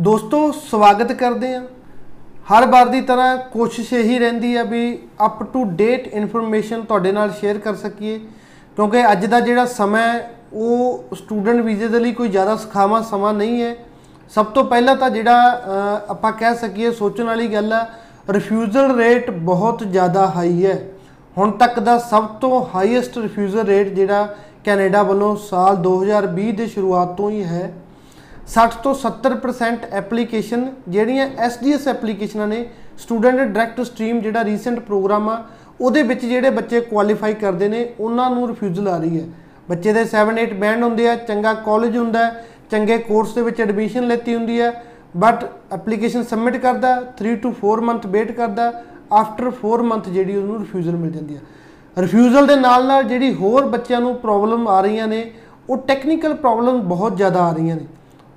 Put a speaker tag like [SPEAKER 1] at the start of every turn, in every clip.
[SPEAKER 1] ਦੋਸਤੋ ਸਵਾਗਤ ਕਰਦੇ ਹਾਂ। ਹਰ ਵਾਰ ਦੀ ਤਰ੍ਹਾਂ ਕੋਸ਼ਿਸ਼ ਇਹੀ ਰਹਿੰਦੀ ਹੈ ਵੀ ਅਪ ਟੂ ਡੇਟ ਇਨਫੋਰਮੇਸ਼ਨ ਤੁਹਾਡੇ ਨਾਲ ਸ਼ੇਅਰ ਕਰ ਸਕੀਏ। ਕਿਉਂਕਿ ਅੱਜ ਦਾ ਜਿਹੜਾ ਸਮਾਂ ਹੈ ਉਹ ਸਟੂਡੈਂਟ ਵੀਜ਼ੇ ਦੇ ਲਈ ਕੋਈ ਜ਼ਿਆਦਾ ਸਖਾਵਾ ਸਮਾਂ ਨਹੀਂ ਹੈ। ਸਭ ਤੋਂ ਪਹਿਲਾਂ ਤਾਂ ਜਿਹੜਾ ਅ, ਆਪਾਂ ਕਹਿ ਸਕੀਏ ਸੋਚਣ ਵਾਲੀ ਗੱਲ ਹੈ ਰਿਫਿਊਜ਼ਲ ਰੇਟ ਬਹੁਤ ਜ਼ਿਆਦਾ ਹਾਈ ਹੈ। ਹੁਣ ਤੱਕ ਦਾ ਸਭ ਤੋਂ ਹਾਈਐਸਟ ਰਿਫਿਊਜ਼ਲ ਰੇਟ ਜਿਹੜਾ ਕੈਨੇਡਾ ਵੱਲੋਂ ਸਾਲ 2020 ਦੇ ਸ਼ੁਰੂਆਤ ਤੋਂ ਹੀ ਹੈ। 60 ਤੋਂ 70% ਐਪਲੀਕੇਸ਼ਨ ਜਿਹੜੀਆਂ ਐਸਡੀਐਸ ਐਪਲੀਕੇਸ਼ਨਾਂ ਨੇ ਸਟੂਡੈਂਟ ਡਾਇਰੈਕਟ ਸਟਰੀਮ ਜਿਹੜਾ ਰੀਸੈਂਟ ਪ੍ਰੋਗਰਾਮ ਆ ਉਹਦੇ ਵਿੱਚ ਜਿਹੜੇ ਬੱਚੇ ਕੁਆਲੀਫਾਈ ਕਰਦੇ ਨੇ ਉਹਨਾਂ ਨੂੰ ਰਿਫਿਊਜ਼ਲ ਆ ਰਹੀ ਹੈ। ਬੱਚੇ ਦੇ 7-8 ਬੈਂਡ ਹੁੰਦੇ ਆ ਚੰਗਾ ਕਾਲਜ ਹੁੰਦਾ ਹੈ, ਚੰਗੇ ਕੋਰਸ ਦੇ ਵਿੱਚ ਐਡਮਿਸ਼ਨ ਲੈਤੀ ਹੁੰਦੀ ਹੈ ਬਟ ਐਪਲੀਕੇਸ਼ਨ ਸਬਮਿਟ ਕਰਦਾ 3 ਟੂ 4 ਮੰਥ ਵੇਟ ਕਰਦਾ ਆਫਟਰ 4 ਮੰਥ ਜਿਹੜੀ ਉਹਨੂੰ ਰਿਫਿਊਜ਼ਲ ਮਿਲ ਜਾਂਦੀ ਹੈ। ਰਿਫਿਊਜ਼ਲ ਦੇ ਨਾਲ ਨਾਲ ਜਿਹੜੀ ਹੋਰ ਬੱਚਿਆਂ ਨੂੰ ਪ੍ਰੋਬਲਮ ਆ ਰਹੀਆਂ ਨੇ ਉਹ ਟੈਕਨੀਕਲ ਪ੍ਰੋਬਲਮ ਬਹੁਤ ਜ਼ਿਆਦਾ ਆ ਰਹੀਆਂ ਨੇ।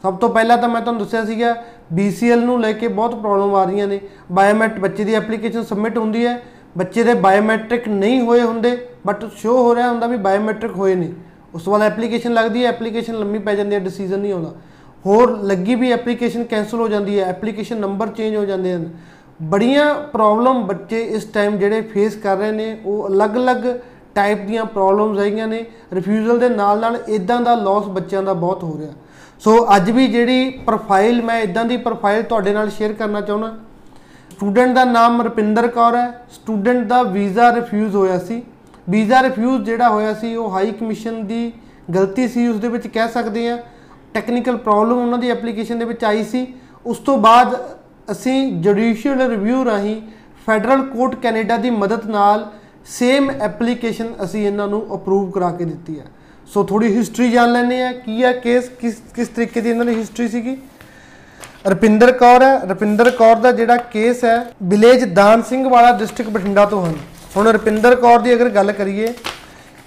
[SPEAKER 1] ਸਭ ਤੋਂ ਪਹਿਲਾਂ ਤਾਂ ਮੈਂ ਤੁਹਾਨੂੰ ਦੱਸਿਆ ਸੀਗਾ BCL ਨੂੰ ਲੈ ਕੇ ਬਹੁਤ ਪ੍ਰੋਬਲਮ ਆ ਰਹੀਆਂ ਨੇ। ਬਾਇਓਮੈਟ ਬੱਚੇ ਦੀ ਐਪਲੀਕੇਸ਼ਨ ਸਬਮਿਟ ਹੁੰਦੀ ਹੈ। ਬੱਚੇ ਦੇ ਬਾਇਓਮੈਟ੍ਰਿਕ ਨਹੀਂ ਹੋਏ ਹੁੰਦੇ ਬਟ ਸ਼ੋ ਹੋ ਰਿਹਾ ਹੁੰਦਾ ਵੀ ਬਾਇਓਮੈਟ੍ਰਿਕ ਹੋਏ ਨੇ। ਉਸ ਤੋਂ ਬਾਅਦ ਐਪਲੀਕੇਸ਼ਨ ਲੱਗਦੀ ਹੈ ਐਪਲੀਕੇਸ਼ਨ ਲੰਮੀ ਪੈ ਜਾਂਦੀ ਹੈ ਡਿਸੀਜਨ ਨਹੀਂ ਆਉਂਦਾ। ਹੋਰ ਲੱਗੀ ਵੀ ਐਪਲੀਕੇਸ਼ਨ ਕੈਨਸਲ ਹੋ ਜਾਂਦੀ ਹੈ ਐਪਲੀਕੇਸ਼ਨ ਨੰਬਰ ਚੇਂਜ ਹੋ ਜਾਂਦੇ ਹਨ। ਬੜੀਆਂ ਪ੍ਰੋਬਲਮ ਬੱਚੇ ਇਸ ਟਾਈਮ ਜਿਹੜੇ ਫੇਸ ਕਰ ਰਹੇ ਨੇ, ਉਹ ਅਲੱਗ-ਅਲੱਗ ਟਾਈਪ ਦੀਆਂ ਪ੍ਰੋਬਲਮਸ ਆਈਆਂ ਨੇ ਰਿਫਿਊਜ਼ਲ ਦੇ ਨਾਲ ਨਾਲ ਇਦਾਂ ਦਾ ਲਾਸ ਬੱਚਿਆਂ ਦਾ ਬਹੁਤ ਹੋ ਰਿਹਾ। ਸੋ ਅੱਜ ਵੀ ਜਿਹੜੀ ਪ੍ਰੋਫਾਈਲ ਮੈਂ ਇਦਾਂ ਦੀ ਪ੍ਰੋਫਾਈਲ ਤੁਹਾਡੇ ਨਾਲ ਸ਼ੇਅਰ ਕਰਨਾ ਚਾਹੁੰਦਾ ਸਟੂਡੈਂਟ ਦਾ ਨਾਮ ਰੁਪਿੰਦਰ ਕੌਰ ਹੈ ਸਟੂਡੈਂਟ ਦਾ ਵੀਜ਼ਾ ਰਿਫਿਊਜ਼ ਹੋਇਆ ਸੀ। ਵੀਜ਼ਾ ਰਿਫਿਊਜ਼ ਜਿਹੜਾ ਹੋਇਆ ਸੀ, ਉਹ ਹਾਈ ਕਮਿਸ਼ਨ ਦੀ ਗਲਤੀ ਸੀ, ਉਸ ਦੇ ਵਿੱਚ ਕਹਿ ਸਕਦੇ ਆ ਟੈਕਨੀਕਲ ਪ੍ਰੋਬਲਮ ਉਹਨਾਂ ਦੀ ਐਪਲੀਕੇਸ਼ਨ ਦੇ ਵਿੱਚ ਆਈ ਸੀ। ਉਸ ਤੋਂ ਬਾਅਦ ਅਸੀਂ ਜੁਡੀਸ਼ੀਅਲ ਰਿਵਿਊ ਰਾਹੀਂ ਫੈਡਰਲ ਕੋਰਟ ਕੈਨੇਡਾ ਦੀ ਮਦਦ ਨਾਲ ਸੇਮ ਐਪਲੀਕੇਸ਼ਨ ਅਸੀਂ ਇਹਨਾਂ ਨੂੰ ਅਪਰੂਵ ਕਰਾ ਕੇ ਦਿੱਤੀ ਹੈ। ਸੋ ਥੋੜੀ ਹਿਸਟਰੀ ਜਾਣ ਲੈਂਦੇ ਆ ਕੀ ਹੈ ਕੇਸ ਕਿਸ ਕਿਸ ਤਰੀਕੇ ਦੀ ਇਹਨਾਂ ਦੀ ਹਿਸਟਰੀ ਸੀਗੀ। ਰਪਿੰਦਰ ਕੌਰ ਹੈ, ਰਪਿੰਦਰ ਕੌਰ ਦਾ ਜਿਹੜਾ ਕੇਸ ਹੈ ਵਿਲੇਜ ਦਾਨ ਸਿੰਘ ਵਾਲਾ ਡਿਸਟ੍ਰਿਕਟ ਬਠਿੰਡਾ ਤੋਂ ਹਨ। ਹੁਣ ਰਪਿੰਦਰ ਕੌਰ ਦੀ ਅਗਰ ਗੱਲ ਕਰੀਏ,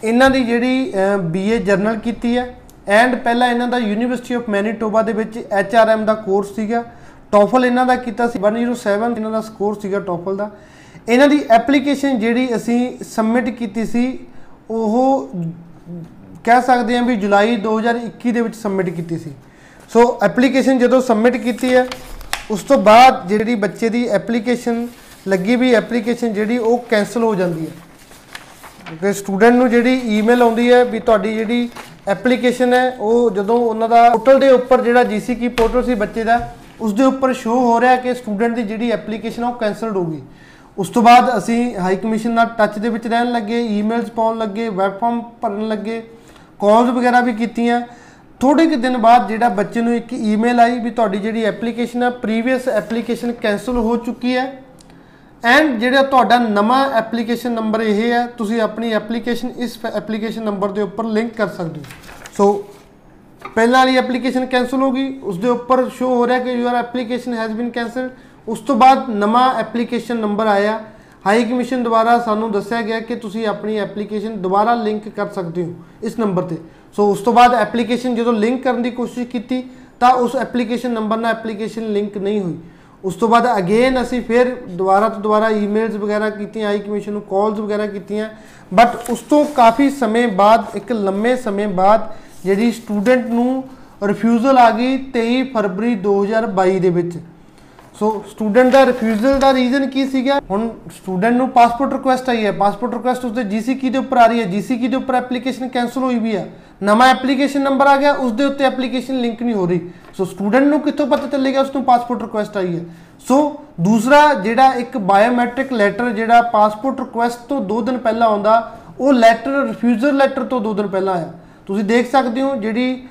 [SPEAKER 1] ਇਹਨਾਂ ਦੀ ਜਿਹੜੀ ਬੀਏ ਜਰਨਲ ਕੀਤੀ ਹੈ ਐਂਡ ਪਹਿਲਾਂ ਇਹਨਾਂ ਦਾ ਯੂਨੀਵਰਸਿਟੀ ਆਫ ਮੈਨੀਟੋਬਾ ਦੇ ਵਿੱਚ ਐਚਆਰਐਮ ਦਾ ਕੋਰਸ ਸੀਗਾ। ਟੋਫਲ ਇਹਨਾਂ ਦਾ ਕੀਤਾ ਸੀ 107 ਇਹਨਾਂ ਦਾ ਸਕੋਰ ਸੀਗਾ ਟੋਫਲ ਦਾ। ਇਹਨਾਂ ਦੀ ਐਪਲੀਕੇਸ਼ਨ ਜਿਹੜੀ ਅਸੀਂ ਸਬਮਿਟ ਕੀਤੀ ਸੀ, ਉਹ ਕਹਿ ਸਕਦੇ ਹਾਂ ਵੀ ਜੁਲਾਈ 2021 ਦੇ ਵਿੱਚ ਸਬਮਿਟ ਕੀਤੀ ਸੀ। ਸੋ ਐਪਲੀਕੇਸ਼ਨ ਜਦੋਂ ਸਬਮਿਟ ਕੀਤੀ ਹੈ, ਉਸ ਤੋਂ ਬਾਅਦ ਜਿਹੜੀ ਬੱਚੇ ਦੀ ਐਪਲੀਕੇਸ਼ਨ ਲੱਗੀ ਵੀ ਐਪਲੀਕੇਸ਼ਨ ਜਿਹੜੀ, ਉਹ ਕੈਨਸਲ ਹੋ ਜਾਂਦੀ ਹੈ। ਕਿਉਂਕਿ ਸਟੂਡੈਂਟ ਨੂੰ ਜਿਹੜੀ ਈਮੇਲ ਆਉਂਦੀ ਹੈ ਵੀ ਤੁਹਾਡੀ ਜਿਹੜੀ ਐਪਲੀਕੇਸ਼ਨ ਹੈ, ਉਹ ਜਦੋਂ ਉਹਨਾਂ ਦਾ ਪੋਰਟਲ ਦੇ ਉੱਪਰ ਜਿਹੜਾ ਜੀਸੀਕੀ ਪੋਰਟਲ ਸੀ ਬੱਚੇ ਦਾ, ਉਸ ਦੇ ਉੱਪਰ ਸ਼ੋ ਹੋ ਰਿਹਾ ਕਿ ਸਟੂਡੈਂਟ ਦੀ ਜਿਹੜੀ ਐਪਲੀਕੇਸ਼ਨ ਆ ਉਹ ਕੈਨਸਲਡ ਹੋ ਗਈ। ਉਸ ਤੋਂ ਬਾਅਦ ਅਸੀਂ ਹਾਈ ਕਮਿਸ਼ਨ ਨਾਲ ਟੱਚ ਦੇ ਵਿੱਚ ਰਹਿਣ ਲੱਗੇ ਈਮੇਲਸ ਪਾਉਣ ਲੱਗੇ ਵੈਬ ਫਾਰਮ ਭਰਨ ਲੱਗੇ ਕਾਲਸ ਵਗੈਰਾ ਵੀ ਕੀਤੀਆਂ। ਥੋੜੇ ਕਿ ਦਿਨ ਬਾਅਦ ਜਿਹੜਾ ਬੱਚੇ ਨੂੰ ਇੱਕ ਈਮੇਲ ਆਈ ਵੀ ਤੁਹਾਡੀ ਜਿਹੜੀ ਐਪਲੀਕੇਸ਼ਨ ਆ ਪ੍ਰੀਵੀਅਸ ਐਪਲੀਕੇਸ਼ਨ ਕੈਨਸਲ ਹੋ ਚੁੱਕੀ ਹੈ। ਐਂਡ ਜਿਹੜਾ ਤੁਹਾਡਾ ਨਵਾਂ ਐਪਲੀਕੇਸ਼ਨ ਨੰਬਰ ਇਹ ਹੈ, ਤੁਸੀਂ ਆਪਣੀ ਐਪਲੀਕੇਸ਼ਨ ਇਸ ਐਪਲੀਕੇਸ਼ਨ ਨੰਬਰ ਦੇ ਉੱਪਰ ਲਿੰਕ ਕਰ ਸਕਦੇ ਹੋ। ਸੋ ਪਹਿਲਾਂ ਵਾਲੀ ਐਪਲੀਕੇਸ਼ਨ ਕੈਨਸਲ ਹੋ ਗਈ ਉਸ ਦੇ ਉੱਪਰ ਸ਼ੋ ਹੋ ਰਿਹਾ ਕਿ your application has been cancelled ਉਸ ਤੋਂ ਬਾਅਦ ਨਵਾਂ ਐਪਲੀਕੇਸ਼ਨ ਨੰਬਰ ਆਇਆ। ਹਾਈ ਕਮਿਸ਼ਨ ਦੁਆਰਾ ਸਾਨੂੰ ਦੱਸਿਆ ਗਿਆ ਕਿ ਤੁਸੀਂ ਆਪਣੀ ਐਪਲੀਕੇਸ਼ਨ ਦੁਬਾਰਾ ਲਿੰਕ ਕਰ ਸਕਦੇ ਹੋ ਇਸ ਨੰਬਰ ਤੇ। ਸੋ ਉਸ ਤੋਂ ਬਾਅਦ ਐਪਲੀਕੇਸ਼ਨ ਜਦੋਂ ਲਿੰਕ ਕਰਨ ਦੀ ਕੋਸ਼ਿਸ਼ ਕੀਤੀ, ਤਾਂ ਉਸ ਐਪਲੀਕੇਸ਼ਨ ਨੰਬਰ ਨਾਲ ਐਪਲੀਕੇਸ਼ਨ ਲਿੰਕ ਨਹੀਂ ਹੋਈ। ਉਸ ਤੋਂ ਬਾਅਦ ਅਗੇਨ ਅਸੀਂ ਫਿਰ ਦੁਬਾਰਾ ਤੋਂ ਦੁਬਾਰਾ ਈਮੇਲਸ ਵਗੈਰਾ ਕੀਤੀਆਂ, ਹਾਈ ਕਮਿਸ਼ਨ ਨੂੰ ਕਾਲਸ ਵਗੈਰਾ ਕੀਤੀਆਂ। ਬਟ ਉਸ ਤੋਂ ਕਾਫੀ ਸਮੇਂ ਬਾਅਦ, ਇੱਕ ਲੰਮੇ ਸਮੇਂ ਬਾਅਦ ਜਿਹੜੀ ਸਟੂਡੈਂਟ ਨੂੰ ਰਿਫਿਊਜ਼ਲ ਆ ਗਈ 23 ਫਰਵਰੀ 2022 ਦੇ ਵਿੱਚ। ਸੋ ਸਟੂਡੈਂਟ ਦਾ ਰਿਫਿਊਜ਼ਲ ਦਾ ਰੀਜ਼ਨ ਕੀ ਸੀਗਾ? ਹੁਣ ਸਟੂਡੈਂਟ ਨੂੰ ਪਾਸਪੋਰਟ ਰਿਕੁਐਸਟ ਆਈ ਹੈ। ਪਾਸਪੋਰਟ ਰਿਕੁਐਸਟ ਉਸਦੇ ਜੀਸੀਕੀ ਦੇ ਉੱਪਰ ਆ ਰਹੀ ਹੈ। ਜੀਸੀਕੀ ਦੇ ਉੱਪਰ ਐਪਲੀਕੇਸ਼ਨ ਕੈਨਸਲ ਹੋਈ ਵੀ ਹੈ। ਨਵਾਂ ਐਪਲੀਕੇਸ਼ਨ ਨੰਬਰ ਆ ਗਿਆ। ਉਸ ਦੇ ਉੱਤੇ ਐਪਲੀਕੇਸ਼ਨ ਲਿੰਕ ਨਹੀਂ ਹੋ ਰਹੀ। ਸੋ ਸਟੂਡੈਂਟ ਨੂੰ ਕਿੱਥੋਂ ਪਤਾ ਚੱਲੇਗਾ ਉਸ ਨੂੰ ਪਾਸਪੋਰਟ ਰਿਕੁਐਸਟ ਆਈ ਹੈ? ਸੋ ਦੂਸਰਾ ਜਿਹੜਾ ਇੱਕ ਬਾਇਓਮੈਟ੍ਰਿਕ ਲੈਟਰ ਜਿਹੜਾ ਪਾਸਪੋਰਟ ਰਿਕੁਐਸਟ ਤੋਂ 2 ਦਿਨ ਪਹਿਲਾਂ ਆਉਂਦਾ, ਉਹ ਲੈਟਰ ਰਿਫਿਊਜ਼ਲ ਲੈਟਰ ਤੋਂ 2 ਦਿਨ ਪਹਿਲਾਂ ਆਇਆ। ਤੁਸੀਂ ਦੇਖ ਸਕਦੇ ਹੋ ਜਿਹੜੀ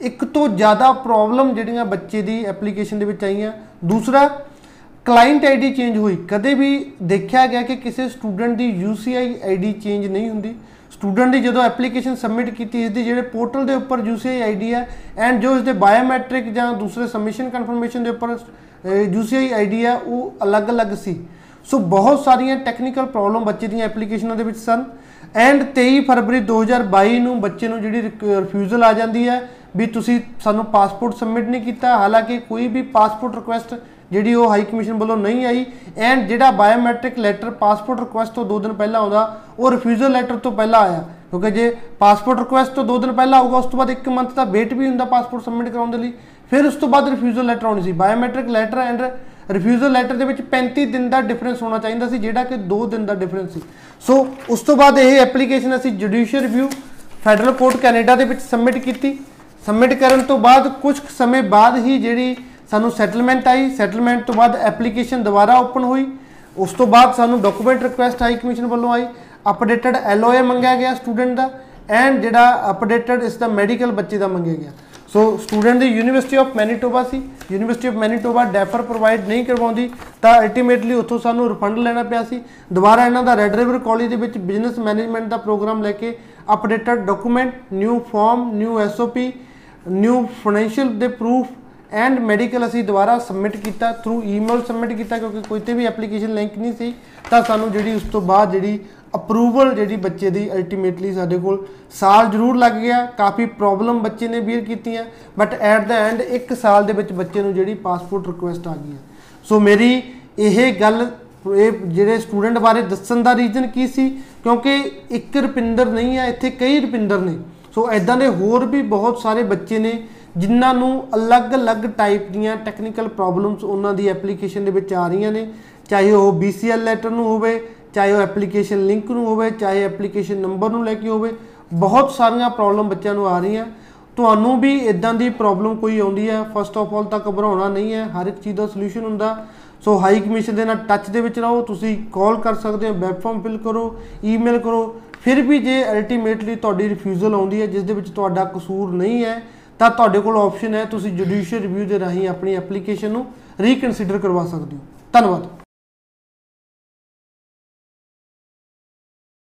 [SPEAKER 1] ਇੱਕ ਤੋਂ ਜ਼ਿਆਦਾ ਪ੍ਰੋਬਲਮ ਜਿਹੜੀਆਂ ਬੱਚੇ ਦੀ ਐਪਲੀਕੇਸ਼ਨ ਦੇ ਵਿੱਚ ਆਈਆਂ। ਦੂਸਰਾ ਕਲਾਇੰਟ ਆਈਡੀ ਚੇਂਜ ਹੋਈ। ਕਦੇ ਵੀ ਦੇਖਿਆ ਗਿਆ ਕਿ ਕਿਸੇ ਸਟੂਡੈਂਟ ਦੀ UCI ਆਈਡੀ ਚੇਂਜ ਨਹੀਂ ਹੁੰਦੀ। ਸਟੂਡੈਂਟ ਦੀ ਜਦੋਂ ਐਪਲੀਕੇਸ਼ਨ ਸਬਮਿਟ ਕੀਤੀ ਇਸ ਦੀ ਜਿਹੜੇ ਪੋਰਟਲ ਦੇ ਉੱਪਰ UCI ਆਈਡੀ ਹੈ ਐਂਡ ਜੋ ਇਸ ਦੇ ਬਾਇਓਮੈਟ੍ਰਿਕ ਜਾਂ ਦੂਸਰੇ ਸਬਮਿਸ਼ਨ ਕਨਫਰਮੇਸ਼ਨ ਦੇ ਉੱਪਰ UCI ਆਈਡੀ ਹੈ, ਉਹ ਅਲੱਗ-ਅਲੱਗ ਸੀ। ਸੋ ਬਹੁਤ ਸਾਰੀਆਂ ਟੈਕਨੀਕਲ ਪ੍ਰੋਬਲਮ ਬੱਚੇ ਦੀਆਂ ਐਪਲੀਕੇਸ਼ਨਾਂ ਦੇ ਵਿੱਚ ਸਨ। ਐਂਡ 23 ਫਰਵਰੀ 2022 ਨੂੰ ਬੱਚੇ ਨੂੰ ਜਿਹੜੀ ਰਿਫਿਊਜ਼ਲ ਆ ਜਾਂਦੀ ਹੈ। ਵੀ ਤੁਸੀਂ ਸਾਨੂੰ ਪਾਸਪੋਰਟ ਸਬਮਿਟ ਨਹੀਂ ਕੀਤਾ, ਹਾਲਾਂਕਿ ਕੋਈ ਵੀ ਪਾਸਪੋਰਟ ਰਿਕੁਐਸਟ ਜਿਹੜੀ ਉਹ ਹਾਈ ਕਮਿਸ਼ਨ ਵੱਲੋਂ ਨਹੀਂ ਆਈ ਐਂਡ ਜਿਹੜਾ ਬਾਇਓਮੈਟ੍ਰਿਕ ਲੈਟਰ ਪਾਸਪੋਰਟ ਰਿਕੁਐਸਟ ਤੋਂ 2 ਦਿਨ ਪਹਿਲਾਂ ਆਉਂਦਾ, ਉਹ ਰਿਫਿਊਜ਼ਲ ਲੈਟਰ ਤੋਂ ਪਹਿਲਾਂ ਆਇਆ। ਕਿਉਂਕਿ ਜੇ ਪਾਸਪੋਰਟ ਰਿਕੁਐਸਟ ਤੋਂ 2 ਦਿਨ ਪਹਿਲਾਂ ਆਊਗਾ, ਉਸ ਤੋਂ ਬਾਅਦ 1 ਮੰਥ ਦਾ ਵੇਟ ਵੀ ਹੁੰਦਾ ਪਾਸਪੋਰਟ ਸਬਮਿਟ ਕਰਾਉਣ ਦੇ ਲਈ। ਫਿਰ ਉਸ ਤੋਂ ਬਾਅਦ ਰਿਫਿਊਜ਼ਲ ਲੈਟਰ ਆਉਣੀ ਸੀ। Biometric letter and refusal letter ਦੇ ਵਿੱਚ 35 ਦਿਨ ਦਾ ਡਿਫਰੈਂਸ ਹੋਣਾ ਚਾਹੀਦਾ ਸੀ, ਜਿਹੜਾ ਕਿ 2 ਦਿਨ ਦਾ ਡਿਫਰੈਂਸ ਸੀ। ਸੋ ਉਸ ਤੋਂ ਬਾਅਦ ਇਹ ਐਪਲੀਕੇਸ਼ਨ ਅਸੀਂ judicial review federal court Canada ਦੇ ਵਿੱਚ ਸਬਮਿਟ ਕੀਤੀ। ਸਬਮਿਟ ਕਰਨ ਤੋਂ ਬਾਅਦ ਕੁਝ ਕੁ ਸਮੇਂ ਬਾਅਦ ਹੀ ਜਿਹੜੀ ਸਾਨੂੰ ਸੈਟਲਮੈਂਟ ਆਈ ਸੈਟਲਮੈਂਟ ਤੋਂ ਬਾਅਦ ਐਪਲੀਕੇਸ਼ਨ ਦੁਬਾਰਾ ਓਪਨ ਹੋਈ। ਉਸ ਤੋਂ ਬਾਅਦ ਸਾਨੂੰ ਡਾਕੂਮੈਂਟ ਰਿਕੁਐਸਟ ਹਾਈ ਕਮਿਸ਼ਨ ਵੱਲੋਂ ਆਈ। ਅਪਡੇਟਡ ਐਲਓਏ ਮੰਗਿਆ ਗਿਆ ਸਟੂਡੈਂਟ ਦਾ ਐਂਡ ਜਿਹੜਾ ਅਪਡੇਟਡ ਇਸ ਦਾ ਮੈਡੀਕਲ ਬੱਚੇ ਦਾ ਮੰਗਿਆ ਗਿਆ। ਸੋ ਸਟੂਡੈਂਟ ਦੀ university of Manitoba C. University of Manitoba defer provide ਨਹੀਂ ਕਰਵਾਉਂਦੀ, ਤਾਂ ਅਲਟੀਮੇਟਲੀ ਉੱਥੋਂ ਸਾਨੂੰ ਰਿਫੰਡ ਲੈਣਾ ਪਿਆ ਸੀ। ਦੁਬਾਰਾ ਇਹਨਾਂ ਦਾ ਰੈੱਡ ਰਿਵਰ ਕਾਲਜ ਦੇ ਵਿੱਚ ਬਿਜ਼ਨਸ ਮੈਨੇਜਮੈਂਟ ਦਾ ਪ੍ਰੋਗਰਾਮ ਲੈ ਕੇ updated document new form new SOP new financial ਦੇ ਪ੍ਰੂਫ ਐਂਡ ਮੈਡੀਕਲ ਅਸੀਂ ਦੁਬਾਰਾ ਸਬਮਿਟ ਕੀਤਾ ਥਰੂ ਈਮੇਲ ਸਬਮਿਟ ਕੀਤਾ, ਕਿਉਂਕਿ ਕੋਈ ਤੇ ਵੀ ਐਪਲੀਕੇਸ਼ਨ ਲਿੰਕ ਨਹੀਂ ਸੀ, ਤਾਂ ਸਾਨੂੰ ਜਿਹੜੀ ਉਸ ਤੋਂ ਬਾਅਦ ਜਿਹੜੀ ਅਪਰੂਵਲ ਜਿਹੜੀ ਬੱਚੇ ਦੀ ਅਲਟੀਮੇਟਲੀ ਸਾਡੇ ਕੋਲ ਸਾਲ ਜ਼ਰੂਰ ਲੱਗ ਗਿਆ, ਕਾਫੀ ਪ੍ਰੋਬਲਮ ਬੱਚੇ ਨੇ ਬੀਅਰ ਕੀਤੀਆਂ ਬਟ ਐਟ ਦਾ ਐਂਡ 1 ਸਾਲ ਦੇ ਵਿੱਚ ਬੱਚੇ ਨੂੰ ਜਿਹੜੀ ਪਾਸਪੋਰਟ ਰਿਕੁਐਸਟ ਆ ਗਈ ਹੈ ਸੋ ਮੇਰੀ ਇਹ ਗੱਲ, ਇਹ ਜਿਹੜੇ ਸਟੂਡੈਂਟ ਬਾਰੇ ਦੱਸਣ ਦਾ ਰੀਜ਼ਨ ਕੀ ਸੀ, ਕਿਉਂਕਿ ਇੱਕ ਰੁਪਿੰਦਰ ਨਹੀਂ ਹੈ ਇੱਥੇ ਕਈ ਰੁਪਿੰਦਰ ਨੇ। ਸੋ ਐਦਾਂ ਦੇ ਹੋਰ ਵੀ ਬਹੁਤ ਸਾਰੇ ਬੱਚੇ ਨੇ ਜਿਨ੍ਹਾਂ ਨੂੰ ਅਲੱਗ-ਅਲੱਗ ਟਾਈਪ ਦੀਆਂ ਟੈਕਨੀਕਲ ਪ੍ਰੋਬਲਮਸ ਉਹਨਾਂ ਦੀ ਐਪਲੀਕੇਸ਼ਨ ਦੇ ਵਿੱਚ ਆ ਰਹੀਆਂ ਨੇ। ਚਾਹੇ ਉਹ BCL ਲੈਟਰ ਨੂੰ ਹੋਵੇ, ਚਾਹੇ ਉਹ ਐਪਲੀਕੇਸ਼ਨ ਲਿੰਕ ਨੂੰ ਹੋਵੇ, ਚਾਹੇ ਐਪਲੀਕੇਸ਼ਨ ਨੰਬਰ ਨੂੰ ਲੈ ਕੇ ਹੋਵੇ, ਬਹੁਤ ਸਾਰੀਆਂ ਪ੍ਰੋਬਲਮ ਬੱਚਿਆਂ ਨੂੰ ਆ ਰਹੀਆਂ। ਤੁਹਾਨੂੰ ਵੀ ਇਦਾਂ ਦੀ ਪ੍ਰੋਬਲਮ ਕੋਈ ਆਉਂਦੀ ਹੈ ਫਸਟ ਆਫ ਆਲ ਤਾਂ ਘਬਰਾਉਣਾ ਨਹੀਂ ਹੈ, ਹਰ ਇੱਕ ਚੀਜ਼ ਦਾ ਸੋਲੂਸ਼ਨ ਹੁੰਦਾ। ਸੋ ਹਾਈ ਕਮਿਸ਼ਨ ਦੇ ਨਾਲ ਟੱਚ ਦੇ ਵਿੱਚ ਰਹੋ, ਤੁਸੀਂ ਕਾਲ ਕਰ ਸਕਦੇ ਹੋ ਵੈਬ ਫਾਰਮ ਫਿਲ ਕਰੋ ਈਮੇਲ ਕਰੋ ਫਿਰ ਵੀ ਜੇ ਅਲਟੀਮੇਟਲੀ ਤੁਹਾਡੀ ਰਿਫਿਊਜ਼ਲ ਆਉਂਦੀ ਹੈ ਜਿਸ ਦੇ ਵਿੱਚ ਤੁਹਾਡਾ ਕਸੂਰ ਨਹੀਂ ਹੈ, ਤਾਂ ਤੁਹਾਡੇ ਕੋਲ ਆਪਸ਼ਨ ਹੈ, ਤੁਸੀਂ ਜੁਡੀਸ਼ੀਅਲ ਰਿਵਿਊ ਦੇ ਰਾਹੀਂ ਆਪਣੀ ਐਪਲੀਕੇਸ਼ਨ ਨੂੰ ਰੀਕਨਸੀਡਰ ਕਰਵਾ ਸਕਦੇ ਹੋ। ਧੰਨਵਾਦ।